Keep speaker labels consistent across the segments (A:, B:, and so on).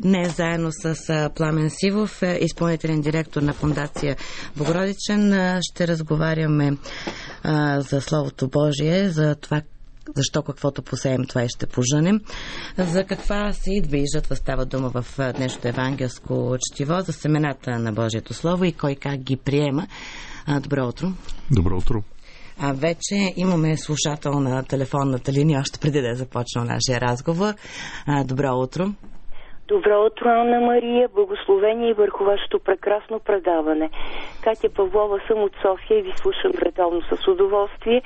A: Днес заедно с Пламен Сивов, е, изпълнителен директор на фундация Богородичен, ще разговаряме за Словото Божие, за това защо каквото посеем, това и ще поженем. За каква се идва и жатва става дума в днешното евангелско четиво, за семената на Божието Слово и кой как ги приема. Добро утро.
B: Добро утро.
A: А вече имаме слушател на телефонната линия, още преди да е започнал нашия разговор. Добро утро.
C: Добро утро, Анна Мария. Благословение върху вашето прекрасно предаване. Катя Павлова съм от София и ви слушам редовно с удоволствие.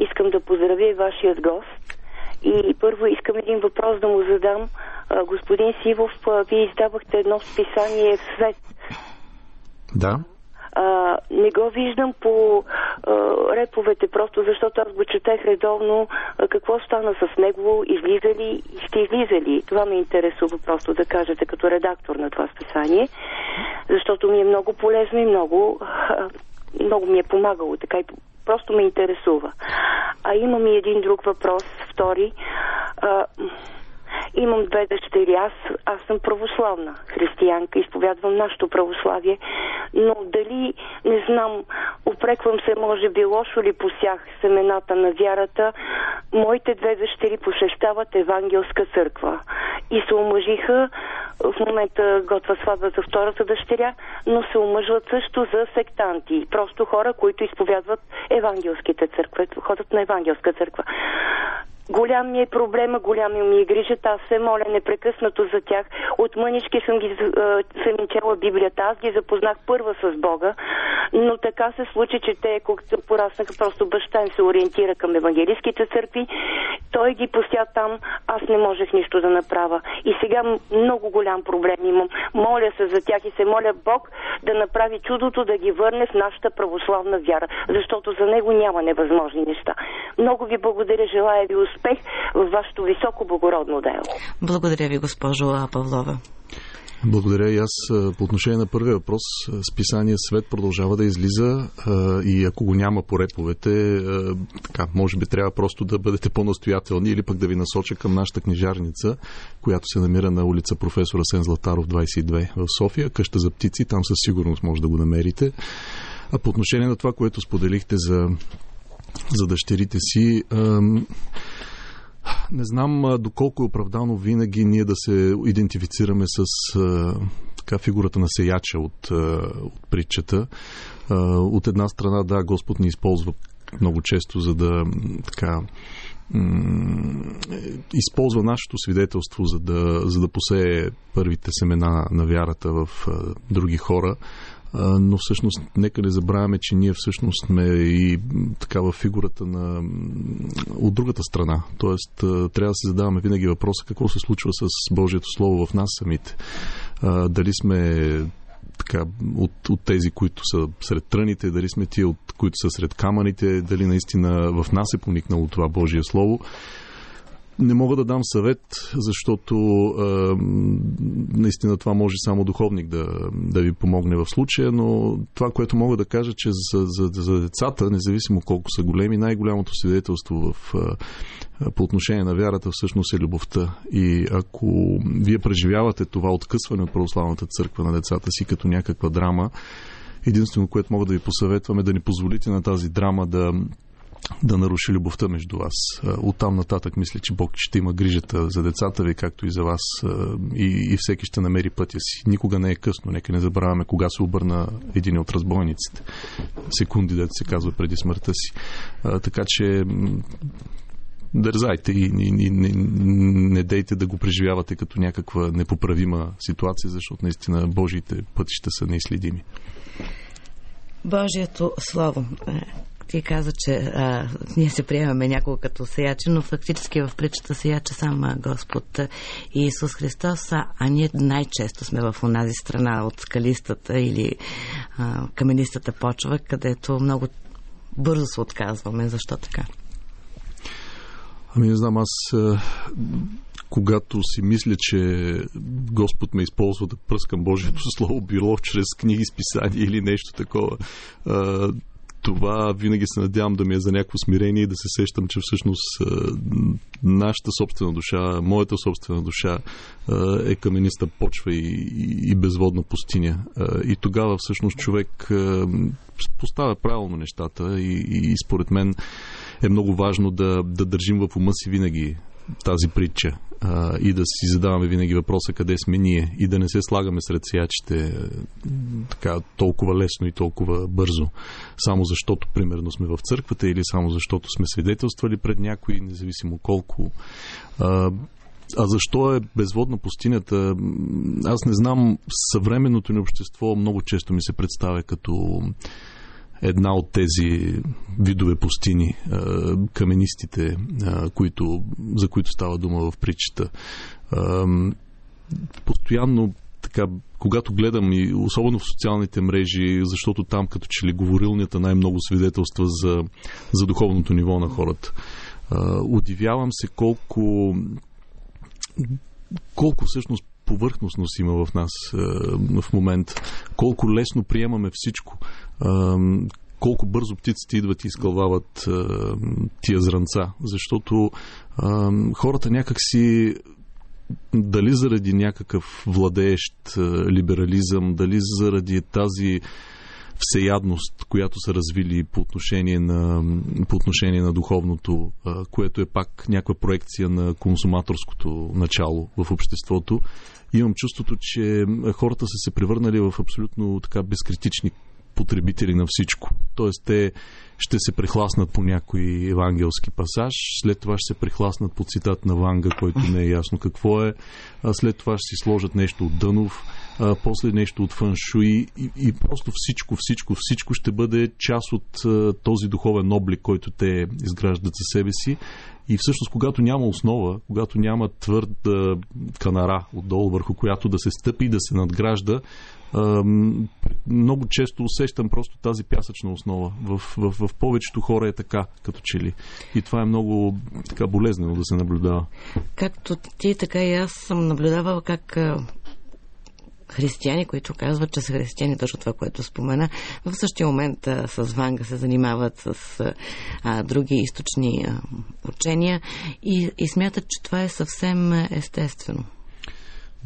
C: Искам да поздравя и вашият гост. И първо искам един въпрос да му задам. Господин Сивов, вие издавахте едно списание в свет.
B: Да
C: а, не го виждам по а, реповете, просто защото аз го четех редовно. А, какво стана с него, излиза ли и ще излиза ли? Това ме интересува просто да кажете като редактор на това списание, защото ми е много полезно и много, а, много ми е помагало. Така и просто ме интересува. А имам и един друг въпрос, втори. А, Имам две дъщери. Аз, аз съм православна християнка, изповядвам нашето православие, но дали, не знам, опреквам се, може би лошо ли посях семената на вярата, моите две дъщери посещават Евангелска църква и се омъжиха, в момента готва сватба за втората дъщеря, но се омъжват също за сектанти, просто хора, които изповядват евангелските църкви, ходят на евангелска църква. Голям ми е проблема, голяма ми е грижата. Аз се моля непрекъснато за тях. От мънички съм, ги, съм чела Библията. Аз ги запознах първа с Бога. Но така се случи, че те, когато пораснаха, просто баща им се ориентира към евангелистските църкви. Той ги пося там. Аз не можех нищо да направя. И сега много голям проблем имам. Моля се за тях и се моля Бог да направи чудото да ги върне в нашата православна вяра. Защото за него няма невъзможни неща. Много ви благодаря. Желая ви успех успех в вашето високо благородно дело.
A: Благодаря ви, госпожо Павлова.
B: Благодаря и аз. По отношение на първия въпрос, списание Свет продължава да излиза и ако го няма по реповете, така, може би трябва просто да бъдете по-настоятелни или пък да ви насоча към нашата книжарница, която се намира на улица професора Сен Златаров 22 в София, къща за птици, там със сигурност може да го намерите. А по отношение на това, което споделихте за, за дъщерите си, не знам доколко е оправдано винаги ние да се идентифицираме с така, фигурата на сеяча от, от притчата. От една страна, да, Господ ни използва много често, за да така използва нашето свидетелство, за да, за да посее първите семена на вярата в други хора но всъщност нека не забравяме, че ние всъщност сме и така в фигурата на от другата страна. Тоест, трябва да се задаваме винаги въпроса какво се случва с Божието Слово в нас самите. Дали сме така, от, от тези, които са сред тръните, дали сме тия, от които са сред камъните, дали наистина в нас е поникнало това Божие Слово. Не мога да дам съвет, защото а, наистина това може само духовник да, да ви помогне в случая, но това, което мога да кажа, че за, за, за децата, независимо колко са големи, най-голямото свидетелство в, по отношение на вярата всъщност е любовта. И ако вие преживявате това откъсване от православната църква на децата си като някаква драма, единствено, което мога да ви посъветвам е да не позволите на тази драма да да наруши любовта между вас. Оттам нататък мисля, че Бог ще има грижата за децата ви, както и за вас и, и всеки ще намери пътя си. Никога не е късно. Нека не забравяме кога се обърна един от разбойниците. Секунди, дето се казва преди смъртта си. Така че дързайте и, и, и не, не дейте да го преживявате като някаква непоправима ситуация, защото наистина Божиите пътища са неизследими.
A: Божието Слово е, ти каза, че а, ние се приемаме някого като сеячи, но фактически в притчата сеяча сам Господ Иисус Христос, а, а ние най-често сме в онази страна от скалистата или а, каменистата почва, където много бързо се отказваме. Защо така?
B: Ами не знам, аз когато си мисля, че Господ ме използва да пръскам Божието Слово, било чрез книги, списания или нещо такова, това винаги се надявам да ми е за някакво смирение и да се сещам, че всъщност нашата собствена душа, моята собствена душа е камениста почва и, и, безводна пустиня. И тогава всъщност човек поставя правилно нещата и, и според мен е много важно да, да държим в ума си винаги тази притча а, и да си задаваме винаги въпроса къде сме ние и да не се слагаме сред сиячите така толкова лесно и толкова бързо, само защото примерно сме в църквата или само защото сме свидетелствали пред някой, независимо колко. А, а защо е безводна пустинята? Аз не знам. Съвременното ни общество много често ми се представя като една от тези видове пустини, каменистите, които, за които става дума в притчата. Постоянно така, когато гледам и особено в социалните мрежи, защото там като че ли говорилнята най-много свидетелства за, за духовното ниво на хората. Удивявам се колко колко всъщност повърхностност има в нас е, в момента. Колко лесно приемаме всичко. Е, колко бързо птиците идват и изкълвават е, тия зранца. Защото хората някакси дали заради някакъв владеещ либерализъм, дали заради тази всеядност, която са развили по отношение на, по отношение на духовното, което е пак някаква проекция на консуматорското начало в обществото. Имам чувството, че хората са се превърнали в абсолютно така безкритични потребители на всичко. Тоест, те ще се прихласнат по някой евангелски пасаж, след това ще се прихласнат по цитат на Ванга, който не е ясно какво е, а след това ще си сложат нещо от Дънов, а, после нещо от фаншуи и, и просто всичко, всичко, всичко ще бъде част от а, този духовен облик, който те изграждат за себе си. И всъщност, когато няма основа, когато няма твърда канара отдолу, върху която да се стъпи и да се надгражда, много често усещам просто тази пясъчна основа. В, в, в повечето хора е така, като че ли. И това е много така болезнено да се наблюдава.
A: Както ти, така и аз съм наблюдавал как християни, които казват, че са християни, точно това, което спомена, в същия момент а, с Ванга се занимават с а, други източни а, учения и, и смятат, че това е съвсем естествено.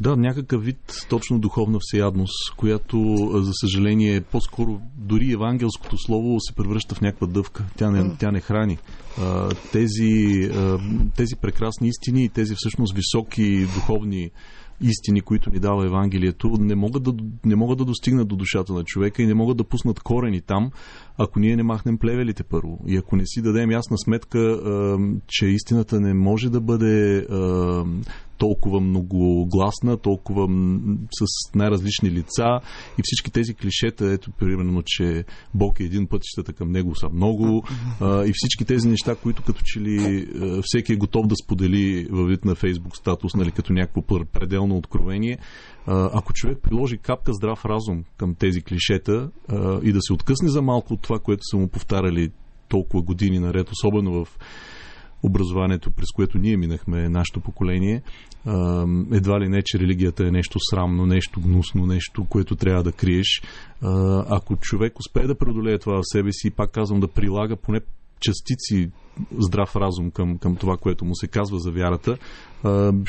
B: Да, някакъв вид точно духовна всеядност, която, за съжаление, по-скоро дори евангелското слово се превръща в някаква дъвка. Тя не, тя не храни. Тези, тези прекрасни истини и тези всъщност високи духовни истини, които ни дава Евангелието, не могат, да, не могат да достигнат до душата на човека и не могат да пуснат корени там, ако ние не махнем плевелите първо. И ако не си дадем ясна сметка, че истината не може да бъде толкова многогласна, толкова с най-различни лица и всички тези клишета, ето примерно, че Бог е един, пътищата към него са много и всички тези неща, които като че ли всеки е готов да сподели във вид на Фейсбук статус, нали, като някакво пределно откровение, ако човек приложи капка здрав разум към тези клишета и да се откъсне за малко от това, което са му повтаряли толкова години наред, особено в образованието, през което ние минахме, нашето поколение, едва ли не, че религията е нещо срамно, нещо гнусно, нещо, което трябва да криеш. Ако човек успее да преодолее това в себе си, пак казвам да прилага поне частици здрав разум към, към това, което му се казва за вярата,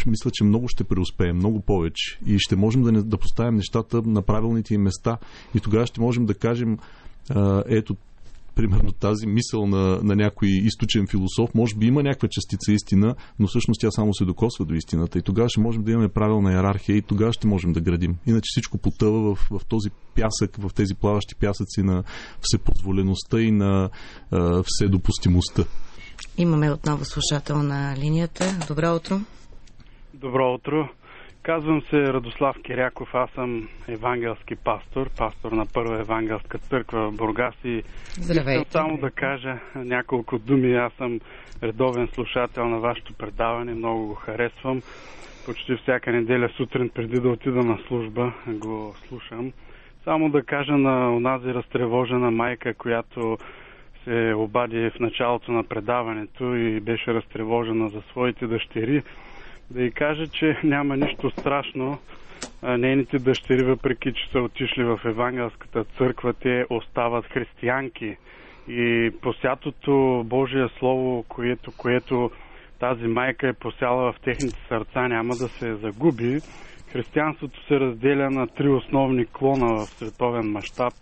B: мисля, че много ще преуспеем, много повече. И ще можем да, не, да поставим нещата на правилните им места. И тогава ще можем да кажем, а, ето, примерно тази мисъл на, на някой източен философ, може би има някаква частица истина, но всъщност тя само се докосва до истината. И тогава ще можем да имаме правилна иерархия и тогава ще можем да градим. Иначе всичко потъва в, в този пясък, в тези плаващи пясъци на всепозволеността и на а, вседопустимостта.
A: Имаме отново слушател на линията. Добро утро.
D: Добро утро. Казвам се Радослав Киряков, аз съм евангелски пастор, пастор на Първа евангелска църква в Бургас и
A: Здравейте.
D: искам само да кажа няколко думи. Аз съм редовен слушател на вашето предаване, много го харесвам. Почти всяка неделя сутрин преди да отида на служба го слушам. Само да кажа на онази разтревожена майка, която се обади в началото на предаването и беше разтревожена за своите дъщери да й кажа, че няма нищо страшно. Нейните дъщери, въпреки че са отишли в евангелската църква, те остават християнки И посятото Божие Слово, което, което тази майка е посяла в техните сърца, няма да се загуби. Християнството се разделя на три основни клона в световен мащаб.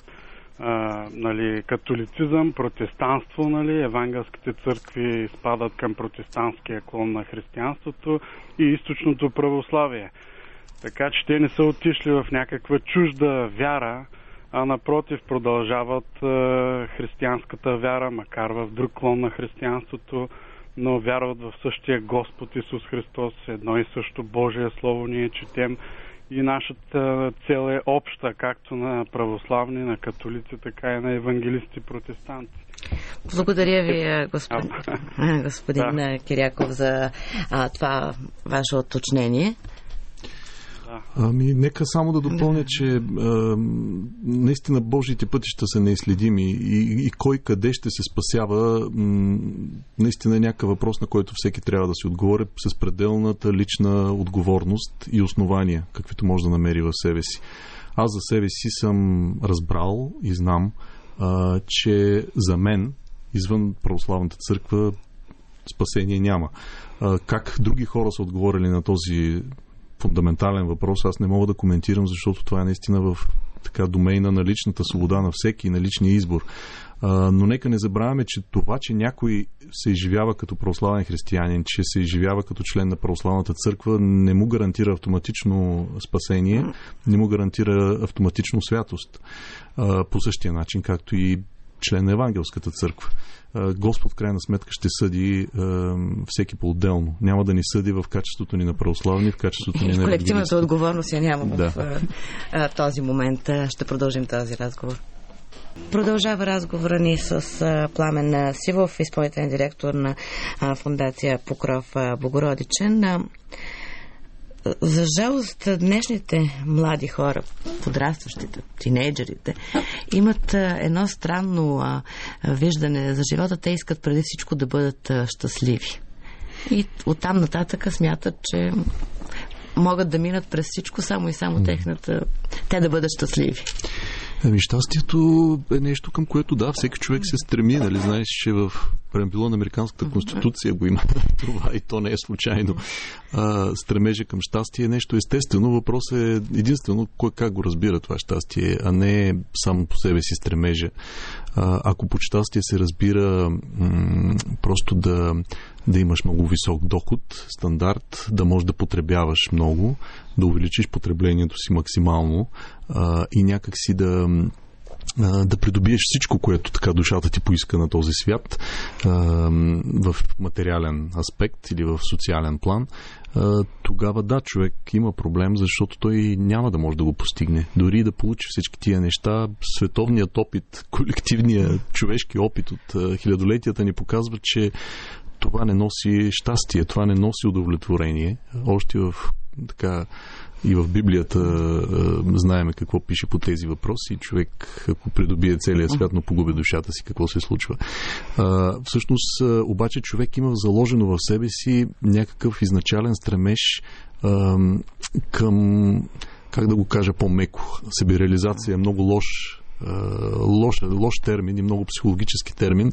D: Нали, католицизъм, протестанство, нали, евангелските църкви спадат към протестантския клон на християнството и източното православие. Така че те не са отишли в някаква чужда вяра, а напротив продължават е, християнската вяра, макар в друг клон на християнството, но вярват в същия Господ Исус Христос, едно и също Божие Слово ние четем и нашата цел е обща, както на православни, на католици, така и на евангелисти протестанти.
A: Благодаря ви, господин, господин да. Киряков, за а, това ваше уточнение.
B: Ами, нека само да допълня, че а, наистина Божиите пътища са неизследими и, и кой къде ще се спасява, м, наистина е някакъв въпрос, на който всеки трябва да си отговори с пределната лична отговорност и основания, каквито може да намери в себе си. Аз за себе си съм разбрал и знам, а, че за мен, извън православната църква, спасение няма. А, как други хора са отговорили на този фундаментален въпрос. Аз не мога да коментирам, защото това е наистина в така домейна на личната свобода на всеки и на личния избор. А, но нека не забравяме, че това, че някой се изживява като православен християнин, че се изживява като член на православната църква, не му гарантира автоматично спасение, не му гарантира автоматично святост. А, по същия начин, както и член на Евангелската църква. Господ в крайна сметка ще съди всеки по-отделно. Няма да ни съди в качеството ни на православни, в качеството ни на
A: Колективната отговорност я няма да. в този момент. Ще продължим този разговор. Продължава разговора ни с Пламен Сивов, изпълнителен директор на фундация Покров Богородичен. За жалост, днешните млади хора, подрастващите, тинейджерите, имат едно странно виждане за живота. Те искат преди всичко да бъдат щастливи. И оттам нататък смятат, че могат да минат през всичко, само и само техната, те да бъдат щастливи.
B: Ами щастието е нещо към което да, всеки човек се стреми, нали знаеш, че в преамбюла на Американската конституция го има това и то не е случайно. А, стремежа към щастие е нещо естествено. Въпрос е единствено кой как го разбира това щастие, а не само по себе си стремежа. А, ако по щастие се разбира м- просто да, да имаш много висок доход, стандарт, да можеш да потребяваш много, да увеличиш потреблението си максимално а, и някак си да да придобиеш всичко, което така душата ти поиска на този свят в материален аспект или в социален план, тогава да, човек има проблем, защото той няма да може да го постигне. Дори да получи всички тия неща, световният опит, колективният човешки опит от хилядолетията ни показва, че това не носи щастие, това не носи удовлетворение. Още в така и в Библията знаеме какво пише по тези въпроси. Човек, ако придобие целия свят, но погуби душата си, какво се случва. Всъщност, обаче, човек има заложено в себе си някакъв изначален стремеж към как да го кажа по-меко. Себереализация е много лош лош, лош термин и много психологически термин.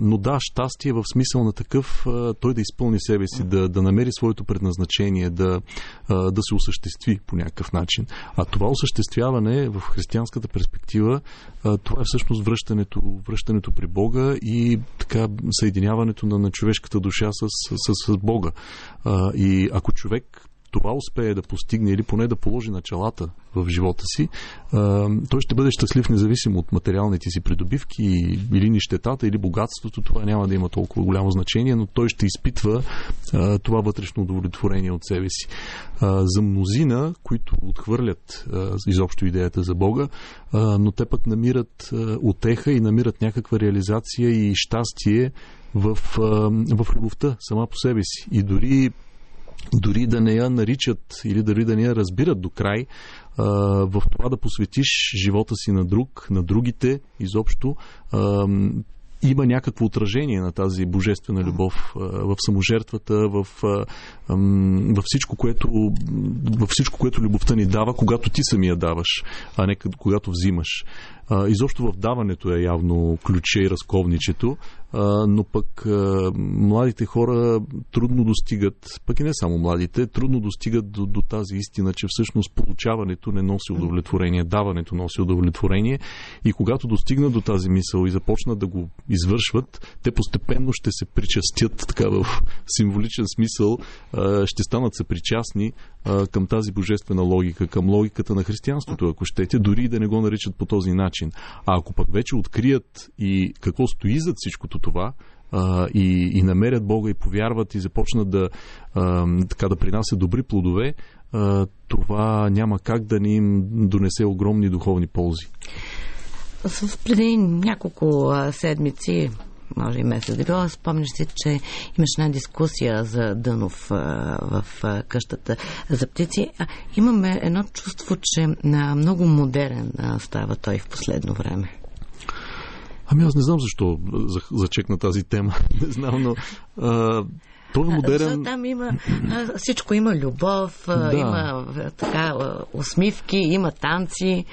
B: Но да, щастие в смисъл на такъв той да изпълни себе си, да, да намери своето предназначение, да, да се осъществи по някакъв начин. А това осъществяване в християнската перспектива, това е всъщност връщането, връщането при Бога и така съединяването на, на човешката душа с, с, с Бога. И ако човек това успее да постигне или поне да положи началата в живота си, той ще бъде щастлив независимо от материалните си придобивки или нищетата, или богатството. Това няма да има толкова голямо значение, но той ще изпитва това вътрешно удовлетворение от себе си. За мнозина, които отхвърлят изобщо идеята за Бога, но те пък намират отеха и намират някаква реализация и щастие в, в любовта сама по себе си. И дори дори да не я наричат или дори да не я разбират до край, в това да посветиш живота си на друг, на другите, изобщо, има някакво отражение на тази божествена любов в саможертвата, в, в, всичко, което, в всичко, което любовта ни дава, когато ти самия даваш, а не когато взимаш. Изобщо в даването е явно ключе и разковничето, но пък младите хора трудно достигат, пък и не само младите, трудно достигат до, до тази истина, че всъщност получаването не носи удовлетворение, даването носи удовлетворение. И когато достигнат до тази мисъл и започнат да го извършват, те постепенно ще се причастят така в символичен смисъл, ще станат съпричастни към тази божествена логика, към логиката на християнството, ако щете, дори да не го наричат по този начин. А ако пък вече открият и какво стои зад всичкото това, и, и намерят Бога и повярват и започнат да, така, да принасят добри плодове, това няма как да ни им донесе огромни духовни ползи.
A: Преди няколко седмици може и месец да било. Спомняш си, че имаше една дискусия за Дънов в къщата за птици. Имаме едно чувство, че много модерен става той в последно време.
B: Ами аз не знам защо зачекна тази тема. Не знам, но а, той е модерен... Защото
A: там има всичко. Има любов, да. има така усмивки, има танци.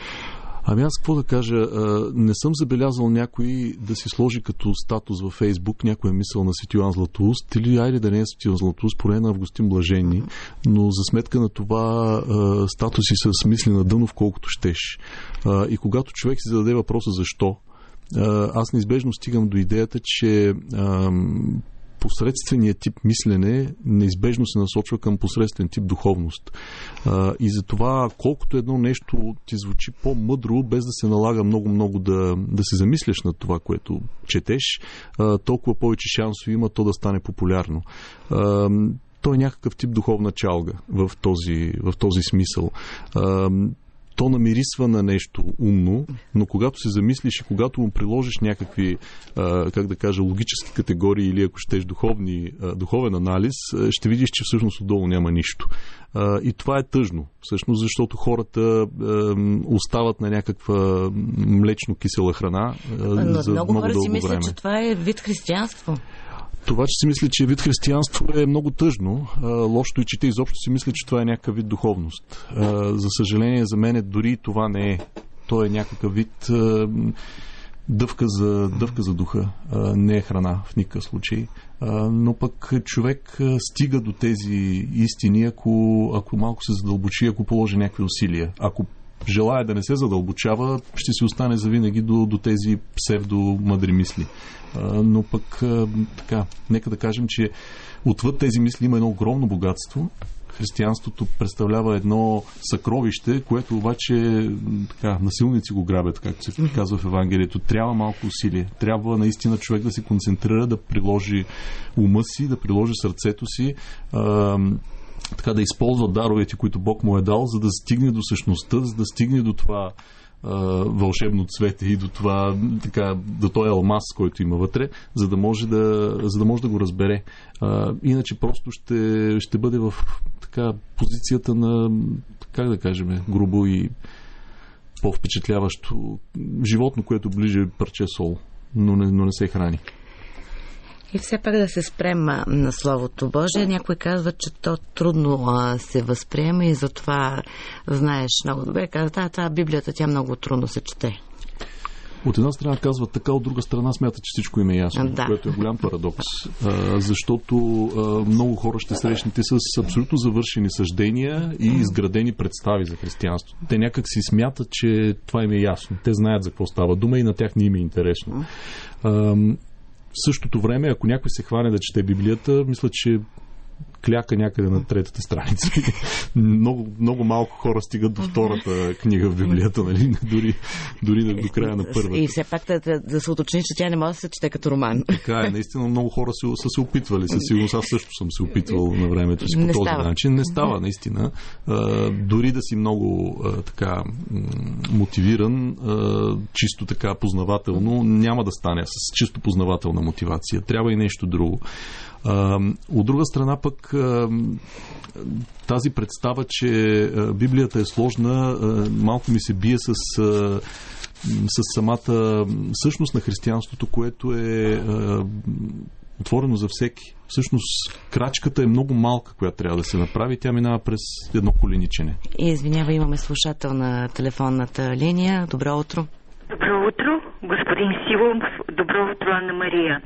B: Ами аз какво да кажа, не съм забелязал някой да си сложи като статус във Фейсбук някоя мисъл на Светиоан Златоуст или айде да не е Светиоан Златоуст, поне на Августин Блажени, но за сметка на това статуси с мисли на дъно в колкото щеш. И когато човек си зададе въпроса защо, аз неизбежно стигам до идеята, че посредственият тип мислене неизбежно се насочва към посредствен тип духовност. И затова, колкото едно нещо ти звучи по-мъдро, без да се налага много-много да, да се замисляш на това, което четеш, толкова повече шансове има то да стане популярно. А, той е някакъв тип духовна чалга в този, в този смисъл. То намирисва на нещо умно, но когато се замислиш и когато му приложиш някакви, как да кажа, логически категории или ако щеш духовни, духовен анализ, ще видиш, че всъщност отдолу няма нищо. И това е тъжно, всъщност, защото хората остават на някаква млечно-кисела храна
A: но
B: за
A: много,
B: много
A: хора
B: си
A: мислят, че това е вид християнство.
B: Това, че си мисля, че вид християнство е много тъжно. Лошото и че те изобщо си мислят, че това е някакъв вид духовност. За съжаление, за мен дори това не е. То е някакъв вид дъвка за, дъвка за духа. Не е храна в никакъв случай. Но пък човек стига до тези истини, ако, ако малко се задълбочи, ако положи някакви усилия. Ако желая да не се задълбочава, ще си остане завинаги до, до тези псевдо-мъдри мисли. Но пък, така, нека да кажем, че отвъд тези мисли има едно огромно богатство. Християнството представлява едно съкровище, което обаче така, насилници го грабят, както се казва в Евангелието. Трябва малко усилие. Трябва наистина човек да се концентрира, да приложи ума си, да приложи сърцето си. Така да използва даровете, които Бог му е дал, за да стигне до същността, за да стигне до това а, вълшебно цвете и до това, така, до този алмаз, който има вътре, за да може да, за да, може да го разбере. А, иначе просто ще, ще бъде в така, позицията на, как да кажем, грубо и по-впечатляващо животно, което ближе парче сол, но не, но не се храни.
A: И все пак да се спрем на Словото Божие. Някой казва, че то трудно а, се възприема и затова знаеш много добре. Казва, това, това Библията, тя много трудно се чете.
B: От една страна казва така, от друга страна смята, че всичко им е ясно, да. което е голям парадокс. А, защото а, много хора ще срещнете с абсолютно завършени съждения и изградени представи за християнство. Те някак си смятат, че това им е ясно. Те знаят за какво става дума и на тях не им е интересно. А, в същото време, ако някой се хване да чете Библията, мисля, че кляка някъде на третата страница. много, много малко хора стигат до втората книга в Библията, нали? дори, дори до края на първата.
A: И все пак да, да, да се уточни, че тя не може да се чете като роман.
B: Така е, наистина много хора са, са се опитвали. Със сигурност аз също съм се опитвал на времето си по
A: не
B: този
A: става.
B: начин. Не става, наистина. А, дори да си много а, така мотивиран, а, чисто така познавателно, няма да стане с чисто познавателна мотивация. Трябва и нещо друго. От друга страна пък тази представа, че Библията е сложна, малко ми се бие с, с самата същност на християнството, което е отворено за всеки. Всъщност, крачката е много малка, която трябва да се направи. Тя минава през едно коленичене.
A: И извинява, имаме слушател на телефонната линия. Добро утро.
E: Добро утро, господин Силов. Добро утро, Анна Мария.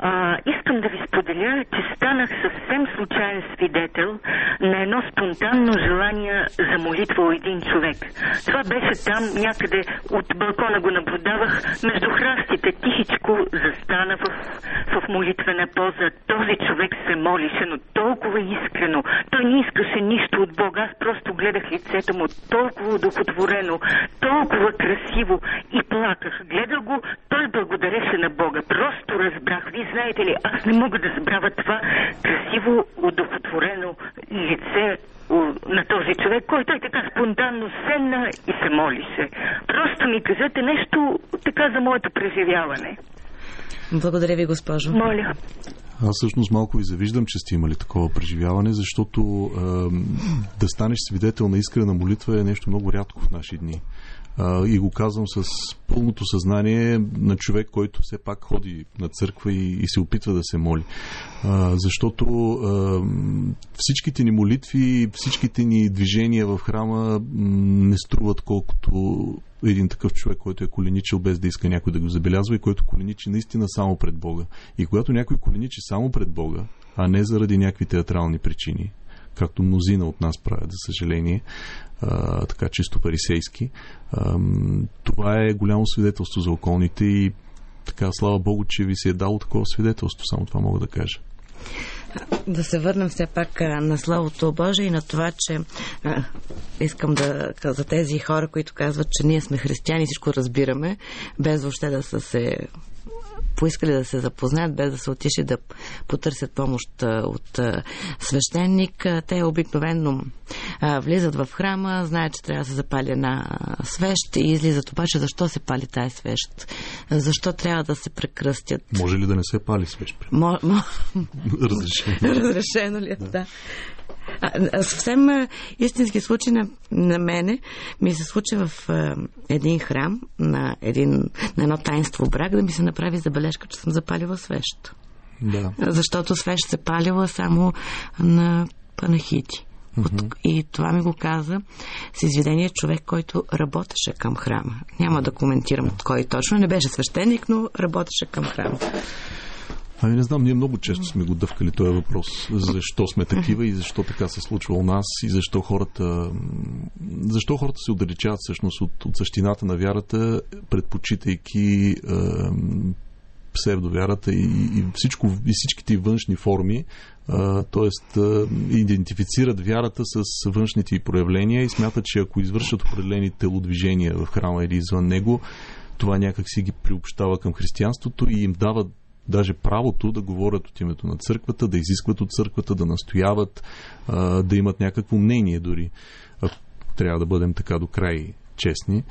E: А, искам да ви споделя, че станах съвсем случайен свидетел на едно спонтанно желание за молитва у един човек. Това беше там някъде от балкона го наблюдавах между храстите. Тихичко застана в, в молитвена поза. Този човек се молише, но толкова искрено. Той не искаше нищо от Бога. Аз просто гледах лицето му толкова удохотворено, толкова красиво и плаках. Гледах го, той благодареше на Бога. Просто разбрах. Вие знаете ли, аз не мога да забравя това красиво, удохотворено лице на този човек, който е така спонтанно седна и се молише. Просто ми кажете нещо така за моето преживяване.
A: Благодаря ви, госпожо.
E: Моля.
B: Аз всъщност малко ви завиждам, че сте имали такова преживяване, защото е, да станеш свидетел на искрена молитва е нещо много рядко в наши дни и го казвам с пълното съзнание на човек, който все пак ходи на църква и, и се опитва да се моли. А, защото а, всичките ни молитви, всичките ни движения в храма не струват колкото един такъв човек, който е коленичил без да иска някой да го забелязва и който коленичи наистина само пред Бога. И когато някой коленичи само пред Бога, а не заради някакви театрални причини, както мнозина от нас правят, за съжаление, а, така чисто парисейски. А, това е голямо свидетелство за околните и така, слава Богу, че ви се е дало такова свидетелство, само това мога да кажа.
A: Да се върнем все пак на Словото Божие и на това, че а, искам да за тези хора, които казват, че ние сме християни, всичко разбираме, без въобще да са се поискали да се запознаят, без да се отишли да потърсят помощ от свещеник. Те обикновенно влизат в храма, знаят, че трябва да се запали една свещ и излизат обаче защо се пали тази свещ? Защо трябва да се прекръстят?
B: Може ли да не се пали свещ?
A: Мо, мо...
B: Разрешено.
A: Разрешено ли е? Да. да. А, съвсем а, истински случай на, на мене ми се случи в а, един храм, на, един, на едно таинство брак, да ми се направи забележка, че съм запалила свещ.
B: Да.
A: Защото свещ се палила само на панахити. Mm-hmm. И това ми го каза с изведение човек, който работеше към храма. Няма да коментирам кой точно. Не беше свещеник, но работеше към храма.
B: Ами не знам, ние много често сме го дъвкали този въпрос. Защо сме такива и защо така се случва у нас и защо хората, защо хората се отдалечават всъщност от, от същината на вярата, предпочитайки е, псевдовярата и, и, всичко, и всичките външни форми, т.е. идентифицират вярата с външните проявления и смятат, че ако извършат определени телодвижения в храма или извън него, това някак си ги приобщава към християнството и им дава даже правото да говорят от името на църквата, да изискват от църквата, да настояват, да имат някакво мнение дори. Трябва да бъдем така до край честни.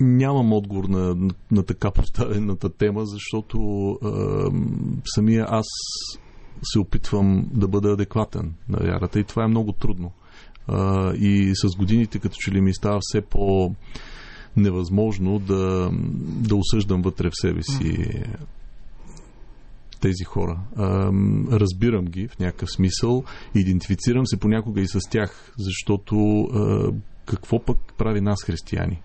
B: Нямам отговор на, на, така поставената тема, защото самия аз се опитвам да бъда адекватен на вярата и това е много трудно. И с годините, като че ли ми става все по- невъзможно да, да осъждам вътре в себе си тези хора. Разбирам ги в някакъв смисъл, идентифицирам се понякога и с тях, защото какво пък прави нас християни?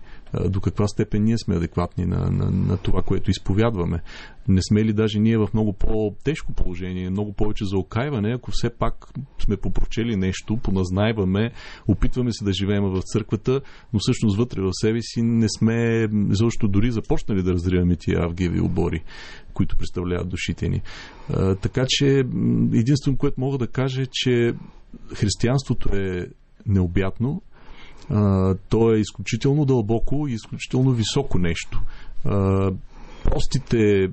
B: до каква степен ние сме адекватни на, на, на това, което изповядваме. Не сме ли даже ние в много по-тежко положение, много повече за окайване, ако все пак сме попрочели нещо, поназнайваме, опитваме се да живеем в църквата, но всъщност вътре в себе си не сме защо дори започнали да разриваме тия авгиеви обори, които представляват душите ни. Така че единствено, което мога да кажа е, че християнството е необятно, то е изключително дълбоко и изключително високо нещо. А, простите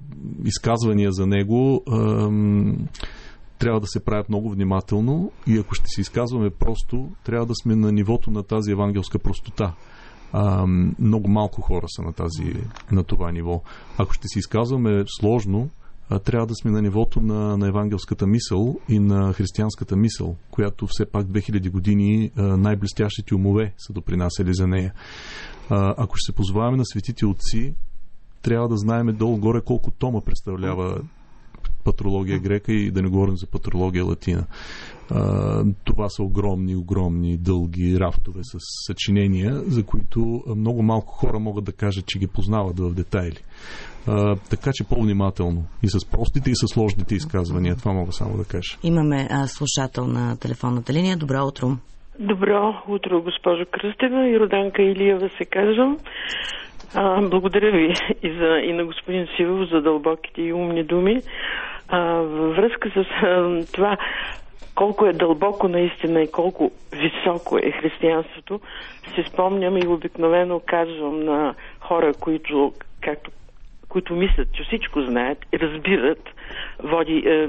B: изказвания за него а, трябва да се правят много внимателно и ако ще се изказваме просто, трябва да сме на нивото на тази евангелска простота. А, много малко хора са на, тази, на това ниво. Ако ще се изказваме сложно, трябва да сме на нивото на, на евангелската мисъл и на християнската мисъл, която все пак 2000 години най-блестящите умове са допринасяли за нея. Ако ще се позоваваме на светите отци, трябва да знаеме долу-горе колко тома представлява патрология грека и да не говорим за патрология латина. А, това са огромни, огромни, дълги рафтове с съчинения, за които много малко хора могат да кажат, че ги познават в детайли. А, така че по-внимателно и с простите и с сложните изказвания. Това мога само да кажа.
A: Имаме а, слушател на телефонната линия. Добро утро.
F: Добро утро, госпожо Кръстева. И Роданка Илиева се казвам. А, благодаря ви и, за, и на господин Сивов за дълбоките и умни думи. А, във връзка с а, това колко е дълбоко наистина и колко високо е християнството, си спомням и обикновено казвам на хора, които, както които мислят, че всичко знаят и разбират, води, е,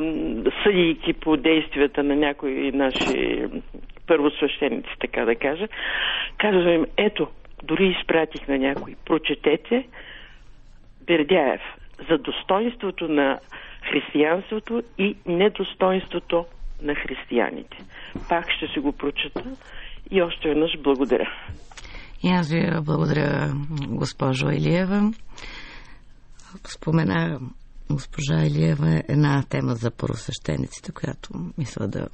F: съдейки по действията на някои наши първосвещеници, така да кажа, казвам им, ето, дори изпратих на някой, прочетете Бердяев за достоинството на християнството и недостоинството на християните. Пак ще си го прочета и още веднъж благодаря.
A: И аз ви благодаря, госпожо Илиева. Спомена госпожа Илиева една тема за първосвещениците, която мисля да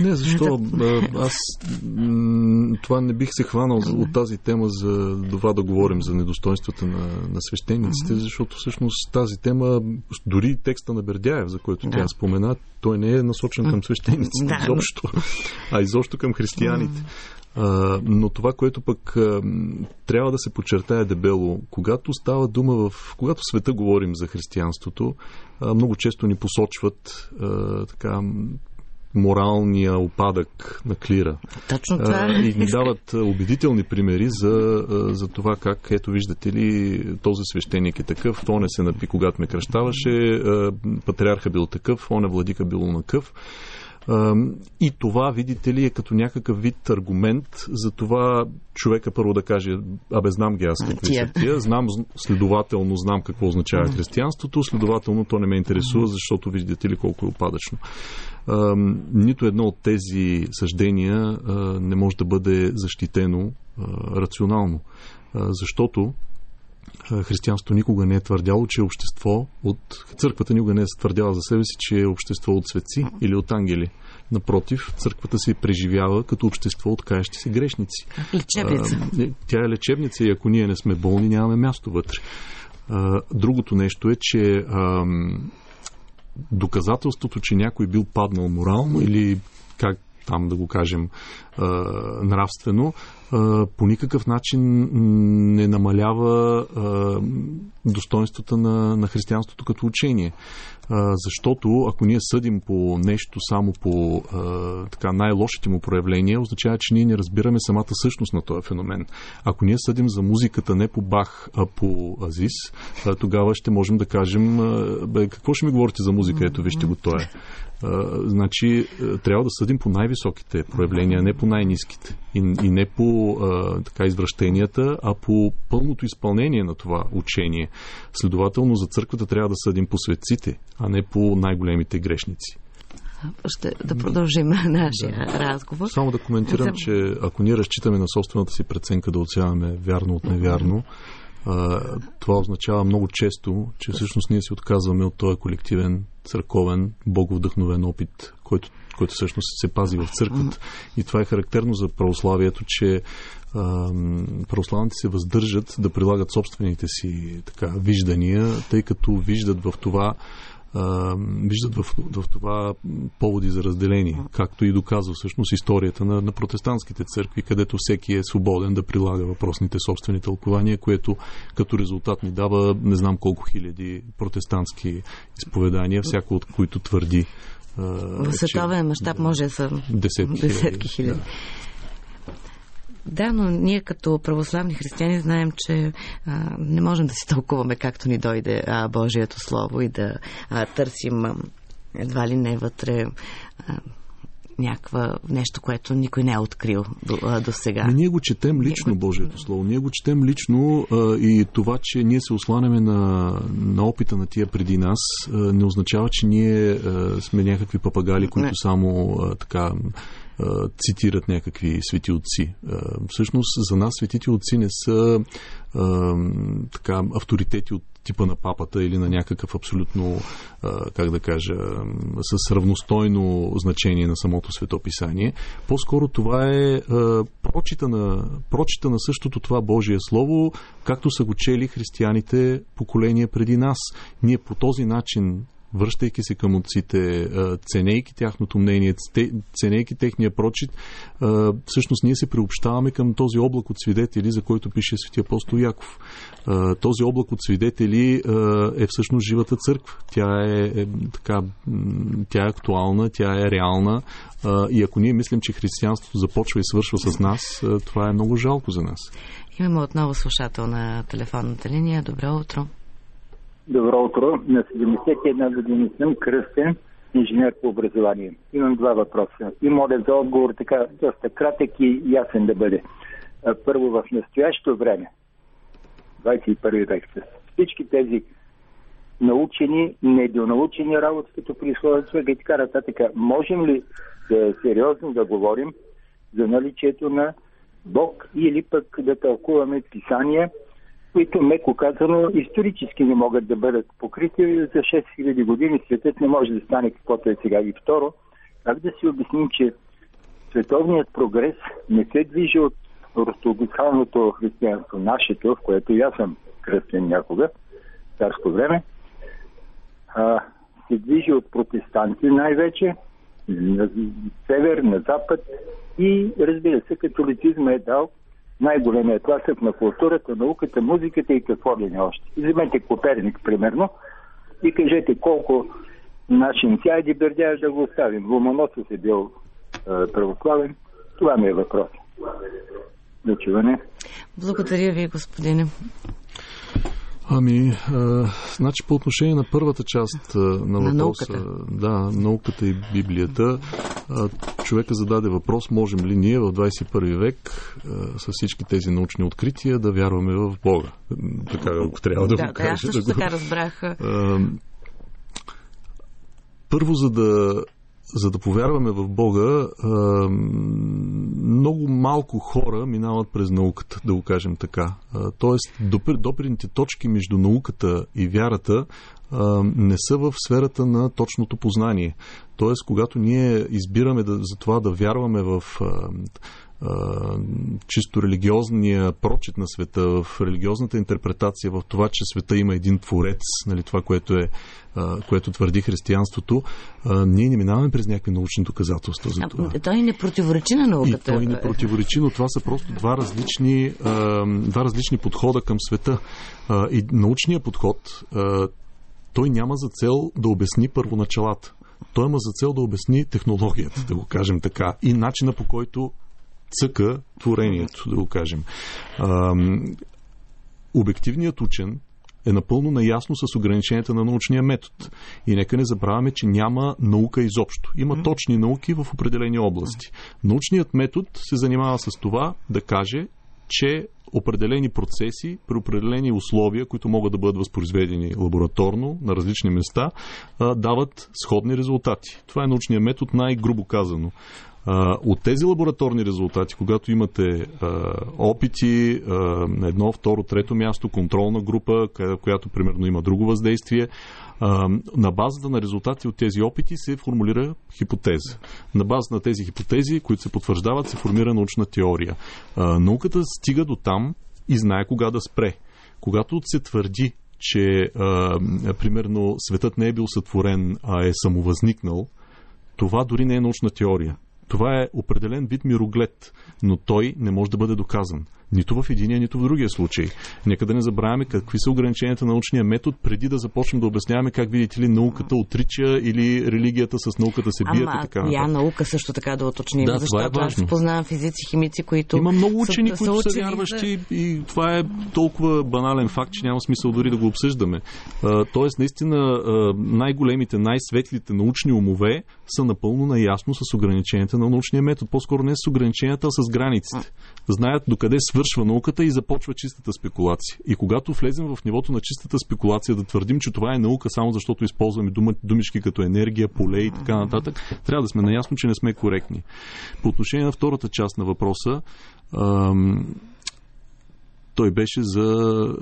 B: не, защо? Аз това не бих се хванал от тази тема за това да говорим за недостоинствата на, на свещениците, защото всъщност тази тема, дори текста на Бердяев, за който да. тя спомена, той не е насочен към свещениците да, изобщо, а изобщо към християните. А, но това, което пък а, трябва да се подчертая дебело, когато става дума в... Когато в света говорим за християнството, а, много често ни посочват а, така моралния опадък на клира.
A: Точно това. А,
B: и ни дават убедителни примери за, за това как, ето виждате ли, този свещеник е такъв, то не се напи, когато ме кръщаваше, патриарха бил такъв, он е владика бил накъв. И това, видите ли, е като някакъв вид аргумент за това човека първо да каже, абе знам ги аз какви са тия, знам, следователно знам какво означава християнството, следователно то не ме интересува, защото видите ли колко е опадъчно. Нито едно от тези съждения не може да бъде защитено рационално, защото християнството никога не е твърдяло, че е общество от... Църквата никога не е твърдяла за себе си, че е общество от светци или от ангели. Напротив, църквата се преживява като общество от каящи се грешници.
A: Лечебница.
B: тя е лечебница и ако ние не сме болни, нямаме място вътре. другото нещо е, че доказателството, че някой бил паднал морално или как там да го кажем нравствено, по никакъв начин не намалява достоинството на, на християнството като учение. Защото ако ние съдим по нещо само по така най-лошите му проявления, означава, че ние не разбираме самата същност на този феномен. Ако ние съдим за музиката не по Бах, а по Азис, тогава ще можем да кажем бе, какво ще ми говорите за музика, ето вижте го това е. значи, трябва да съдим по най-високите проявления, не по най-низките. И, и не по така извращенията, а по пълното изпълнение на това учение. Следователно, за църквата трябва да съдим по светците, а не по най-големите грешници.
A: Ще да продължим нашия да. разговор.
B: Само да коментирам, че ако ние разчитаме на собствената си преценка да оценяваме вярно от невярно, това означава много често, че всъщност ние се отказваме от този колективен, църковен, боговдъхновен опит, който който всъщност се пази в църквата. И това е характерно за православието, че православните се въздържат да прилагат собствените си така, виждания, тъй като виждат в това виждат в, в това поводи за разделение, както и доказва всъщност историята на, на протестантските църкви, където всеки е свободен да прилага въпросните собствени тълкования, което като резултат ни дава не знам колко хиляди протестантски изповедания, всяко от които твърди
A: в световен мащаб може да са десетки, десетки хиляди. Да. Да, но ние като православни християни знаем, че а, не можем да си тълкуваме както ни дойде а, Божието Слово и да а, търсим а, едва ли не вътре а, някаква нещо, което никой не е открил до, до сега.
B: Но ние го четем лично, Божието Слово. Ние го четем лично а, и това, че ние се осланяме на, на опита на тия преди нас, а, не означава, че ние а, сме някакви папагали, които не. само а, така цитират някакви свети отци. Всъщност за нас светите отци не са така, авторитети от типа на папата или на някакъв абсолютно, как да кажа, с равностойно значение на самото светописание. По-скоро това е прочита на, прочита на същото това Божие Слово, както са го чели християните поколения преди нас. Ние по този начин връщайки се към отците, ценейки тяхното мнение, ценейки техния прочит, всъщност ние се приобщаваме към този облак от свидетели, за който пише свети апостол Яков. Този облак от свидетели е всъщност живата църква. Тя е, е така, тя е актуална, тя е реална и ако ние мислим, че християнството започва и свършва с нас, това е много жалко за нас.
A: Имаме отново слушател на телефонната линия. Добро утро.
G: Добро утро. На 71 години съм кръстен инженер по образование. Имам два въпроса. И моля за отговор така доста кратък и ясен да бъде. Първо, в настоящото време, 21 век, всички тези научени, недонаучени работи, като присловица и така нататък, можем ли да сериозно да говорим за наличието на Бог или пък да тълкуваме писания – които, меко казано, исторически не могат да бъдат покрити. За 6000 години светът не може да стане каквото е сега. И второ, как да си обясним, че световният прогрес не се движи от ортодоксалното християнство, нашето, в което и аз съм кръстен някога, царско време, а, се движи от протестанти най-вече, на север, на запад и разбира се, католицизма е дал най-големия тласък на културата, науката, музиката и какво ли не още. Вземете Коперник, примерно, и кажете колко нашин сяди Бердяев да го оставим. Ломоносов е бил е, православен. Това ми е въпрос. Дочуване.
A: Благодаря ви, господине.
B: Ами, а, значи по отношение на първата част а, на въпроса, на науката. да, науката и Библията, а, човека зададе въпрос, можем ли ние в 21 век а, с всички тези научни открития да вярваме в Бога? Така, ако трябва да,
A: да
B: го кажа.
A: Да, аз също
B: да
A: така разбрах.
B: А, първо, за да за да повярваме в Бога, много малко хора минават през науката, да го кажем така. Тоест, допирните точки между науката и вярата не са в сферата на точното познание. Тоест, когато ние избираме да, за това да вярваме в чисто религиозния прочит на света, в религиозната интерпретация, в това, че света има един творец, нали, това, което, е, което твърди християнството, ние не минаваме през някакви научни доказателства за това.
A: А, той не противоречи на науката.
B: И той не противоречи, но това са просто два различни, два различни подхода към света. И научният подход, той няма за цел да обясни първоначалата. Той има за цел да обясни технологията, да го кажем така, и начина по който цъка творението, да го кажем. А, обективният учен е напълно наясно с ограниченията на научния метод. И нека не забравяме, че няма наука изобщо. Има точни науки в определени области. Научният метод се занимава с това да каже, че определени процеси при определени условия, които могат да бъдат възпроизведени лабораторно на различни места, дават сходни резултати. Това е научният метод, най-грубо казано. От тези лабораторни резултати, когато имате опити едно, второ, трето място, контролна група, която примерно има друго въздействие, на базата на резултати от тези опити се формулира хипотеза. На база на тези хипотези, които се потвърждават, се формира научна теория. Науката стига до там и знае кога да спре. Когато се твърди, че примерно светът не е бил сътворен, а е самовъзникнал, това дори не е научна теория. Това е определен вид мироглед, но той не може да бъде доказан. Нито в единия, нито в другия случай. Нека да не забравяме какви са ограниченията на научния метод, преди да започнем да обясняваме как, видите ли, науката отрича или религията с науката се бият
A: Ама,
B: и така.
A: Я наука също така да уточним,
B: да,
A: защото
B: това е важно.
A: аз познавам физици, химици, които.
B: Има много учени,
A: са,
B: които
A: са,
B: са вярващи и това е толкова банален факт, че няма смисъл дори да го обсъждаме. Тоест, наистина, най-големите, най-светлите научни умове са напълно наясно с ограниченията на научния метод. По-скоро не с ограниченията, а с границите. Знаят докъде свършва науката и започва чистата спекулация. И когато влезем в нивото на чистата спекулация да твърдим, че това е наука само защото използваме думички като енергия, поле и така нататък, трябва да сме наясно, че не сме коректни. По отношение на втората част на въпроса, той беше за...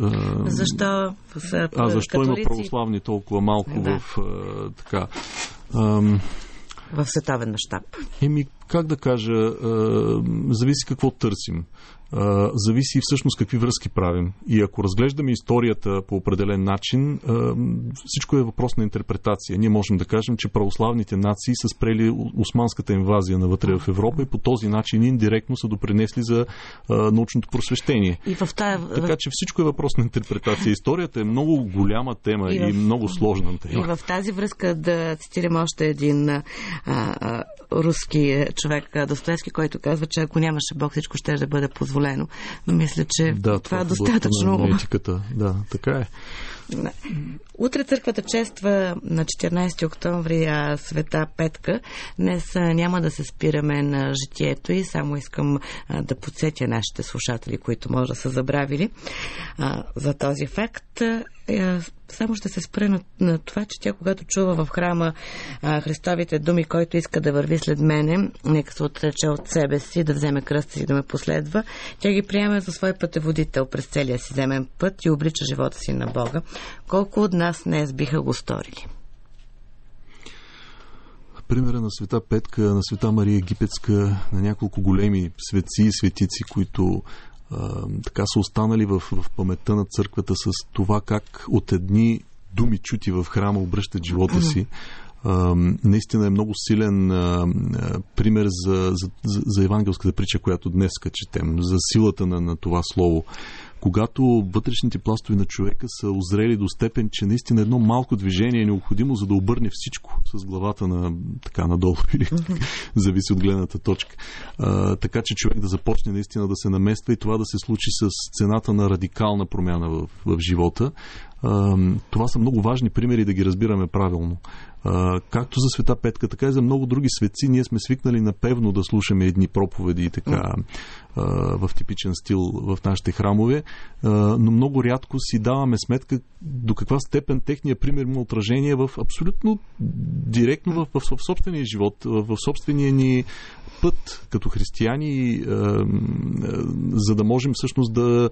A: А, защо са
B: а, защо
A: католици...
B: има православни толкова малко да. в а, така... А,
A: в световен мащаб?
B: Еми, как да кажа, а, зависи какво търсим а, зависи всъщност какви връзки правим. И ако разглеждаме историята по определен начин, а, всичко е въпрос на интерпретация. Ние можем да кажем, че православните нации са спрели османската инвазия навътре в Европа и по този начин индиректно са допринесли за а, научното просвещение.
A: И в тая...
B: Така че всичко е въпрос на интерпретация. Историята е много голяма тема и, в... и много сложна тема.
A: И в тази връзка да цитирам още един а, а, руски човек Достоевски, който казва, че ако нямаше Бог, всичко ще да бъде позволено. Но мисля, че
B: да,
A: това, е достатъчно.
B: На. Да, така е.
A: Утре църквата чества на 14 октомври света Петка. Днес няма да се спираме на житието и само искам да подсетя нашите слушатели, които може да са забравили за този факт. Е, само ще се спре на, на това, че тя, когато чува в храма а, Христовите думи, който иска да върви след мене, нека се отрече от себе си, да вземе кръста си да ме последва, тя ги приема за свой пътеводител през целия си земен път и облича живота си на Бога. Колко от нас днес биха го сторили?
B: примера на света Петка, на света Мария Египетска, на няколко големи светци и светици, които а, така са останали в, в паметта на църквата с това как от едни думи чути в храма обръщат живота си. Наистина е много силен пример за, за, за евангелската притча, която днес четем, за силата на, на това слово когато вътрешните пластове на човека са озрели до степен, че наистина едно малко движение е необходимо, за да обърне всичко с главата на така надолу или зависи от гледната точка. А, така че човек да започне наистина да се намества и това да се случи с цената на радикална промяна в, в живота. Това са много важни примери да ги разбираме правилно. Както за Света Петка, така и за много други светци, ние сме свикнали напевно да слушаме едни проповеди и така в типичен стил в нашите храмове, но много рядко си даваме сметка до каква степен техния пример има отражение в абсолютно директно в, в, в собствения живот, в, в собствения ни път като християни, за да можем всъщност да,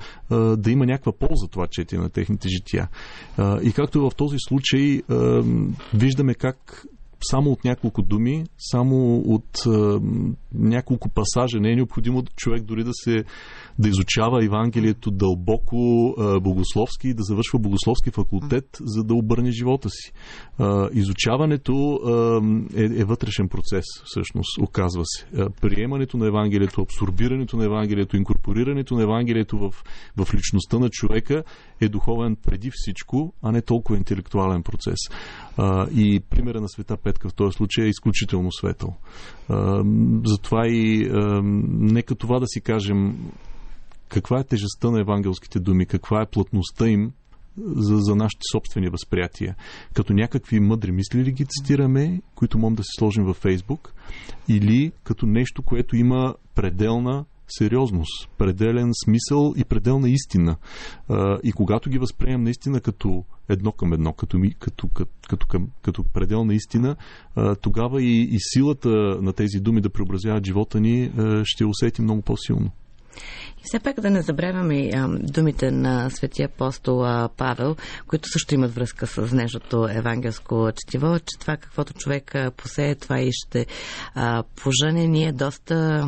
B: да има някаква полза това четене на техните жития. И както в този случай виждаме как само от няколко думи, само от няколко пасажа. Не е необходимо човек дори да се да изучава Евангелието дълбоко богословски и да завършва богословски факултет, за да обърне живота си. Изучаването е, е вътрешен процес, всъщност, оказва се. Приемането на Евангелието, абсорбирането на Евангелието, инкорпорирането на Евангелието в, в личността на човека е духовен преди всичко, а не толкова интелектуален процес. И примера на света Петка в този случай е изключително светъл. Затова и нека това да си кажем каква е тежестта на евангелските думи, каква е плътността им за, за нашите собствени възприятия. Като някакви мъдри мисли ли ги цитираме, които можем да си сложим във Фейсбук, или като нещо, което има пределна сериозност, пределен смисъл и пределна истина. И когато ги възприемам наистина като едно към едно, като, като, като, като, като, като пределна истина, тогава и, и силата на тези думи да преобразяват живота ни ще усети много по-силно.
A: И все пак да не забравяме думите на светия апостол Павел, които също имат връзка с днешното евангелско четиво, че това каквото човек посее, това и ще а, пожъне. Ние доста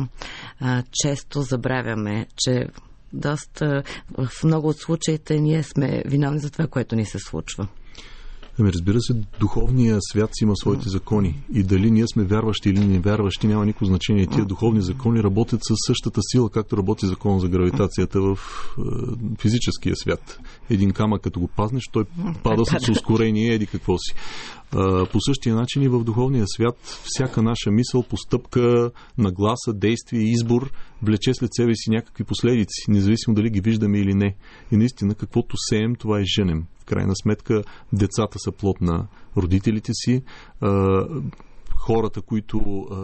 A: често забравяме, че доста в много от случаите ние сме виновни за това, което ни се случва.
B: Ами разбира се, духовният свят си има своите закони. И дали ние сме вярващи или не вярващи, няма никакво значение. Тия духовни закони работят с същата сила, както работи закон за гравитацията в е, физическия свят. Един камък, като го пазнеш, той пада с ускорение, еди какво си. По същия начин и в духовния свят всяка наша мисъл, постъпка, нагласа, действие, избор влече след себе си някакви последици, независимо дали ги виждаме или не. И наистина каквото сеем, това е женем. В крайна сметка децата са плод на родителите си хората, които а,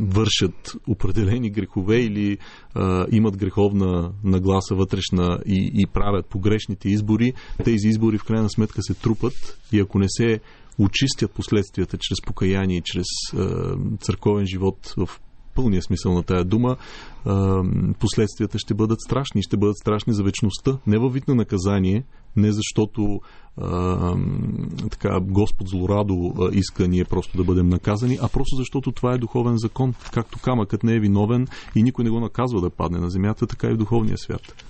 B: вършат определени грехове или а, имат греховна нагласа вътрешна и, и правят погрешните избори, тези избори в крайна сметка се трупат и ако не се очистят последствията чрез покаяние, чрез а, църковен живот в пълния смисъл на тая дума, последствията ще бъдат страшни. Ще бъдат страшни за вечността. Не във вид на наказание, не защото а, така, Господ злорадо иска ние просто да бъдем наказани, а просто защото това е духовен закон. Както камъкът не е виновен и никой не го наказва да падне на земята, така и в духовния свят.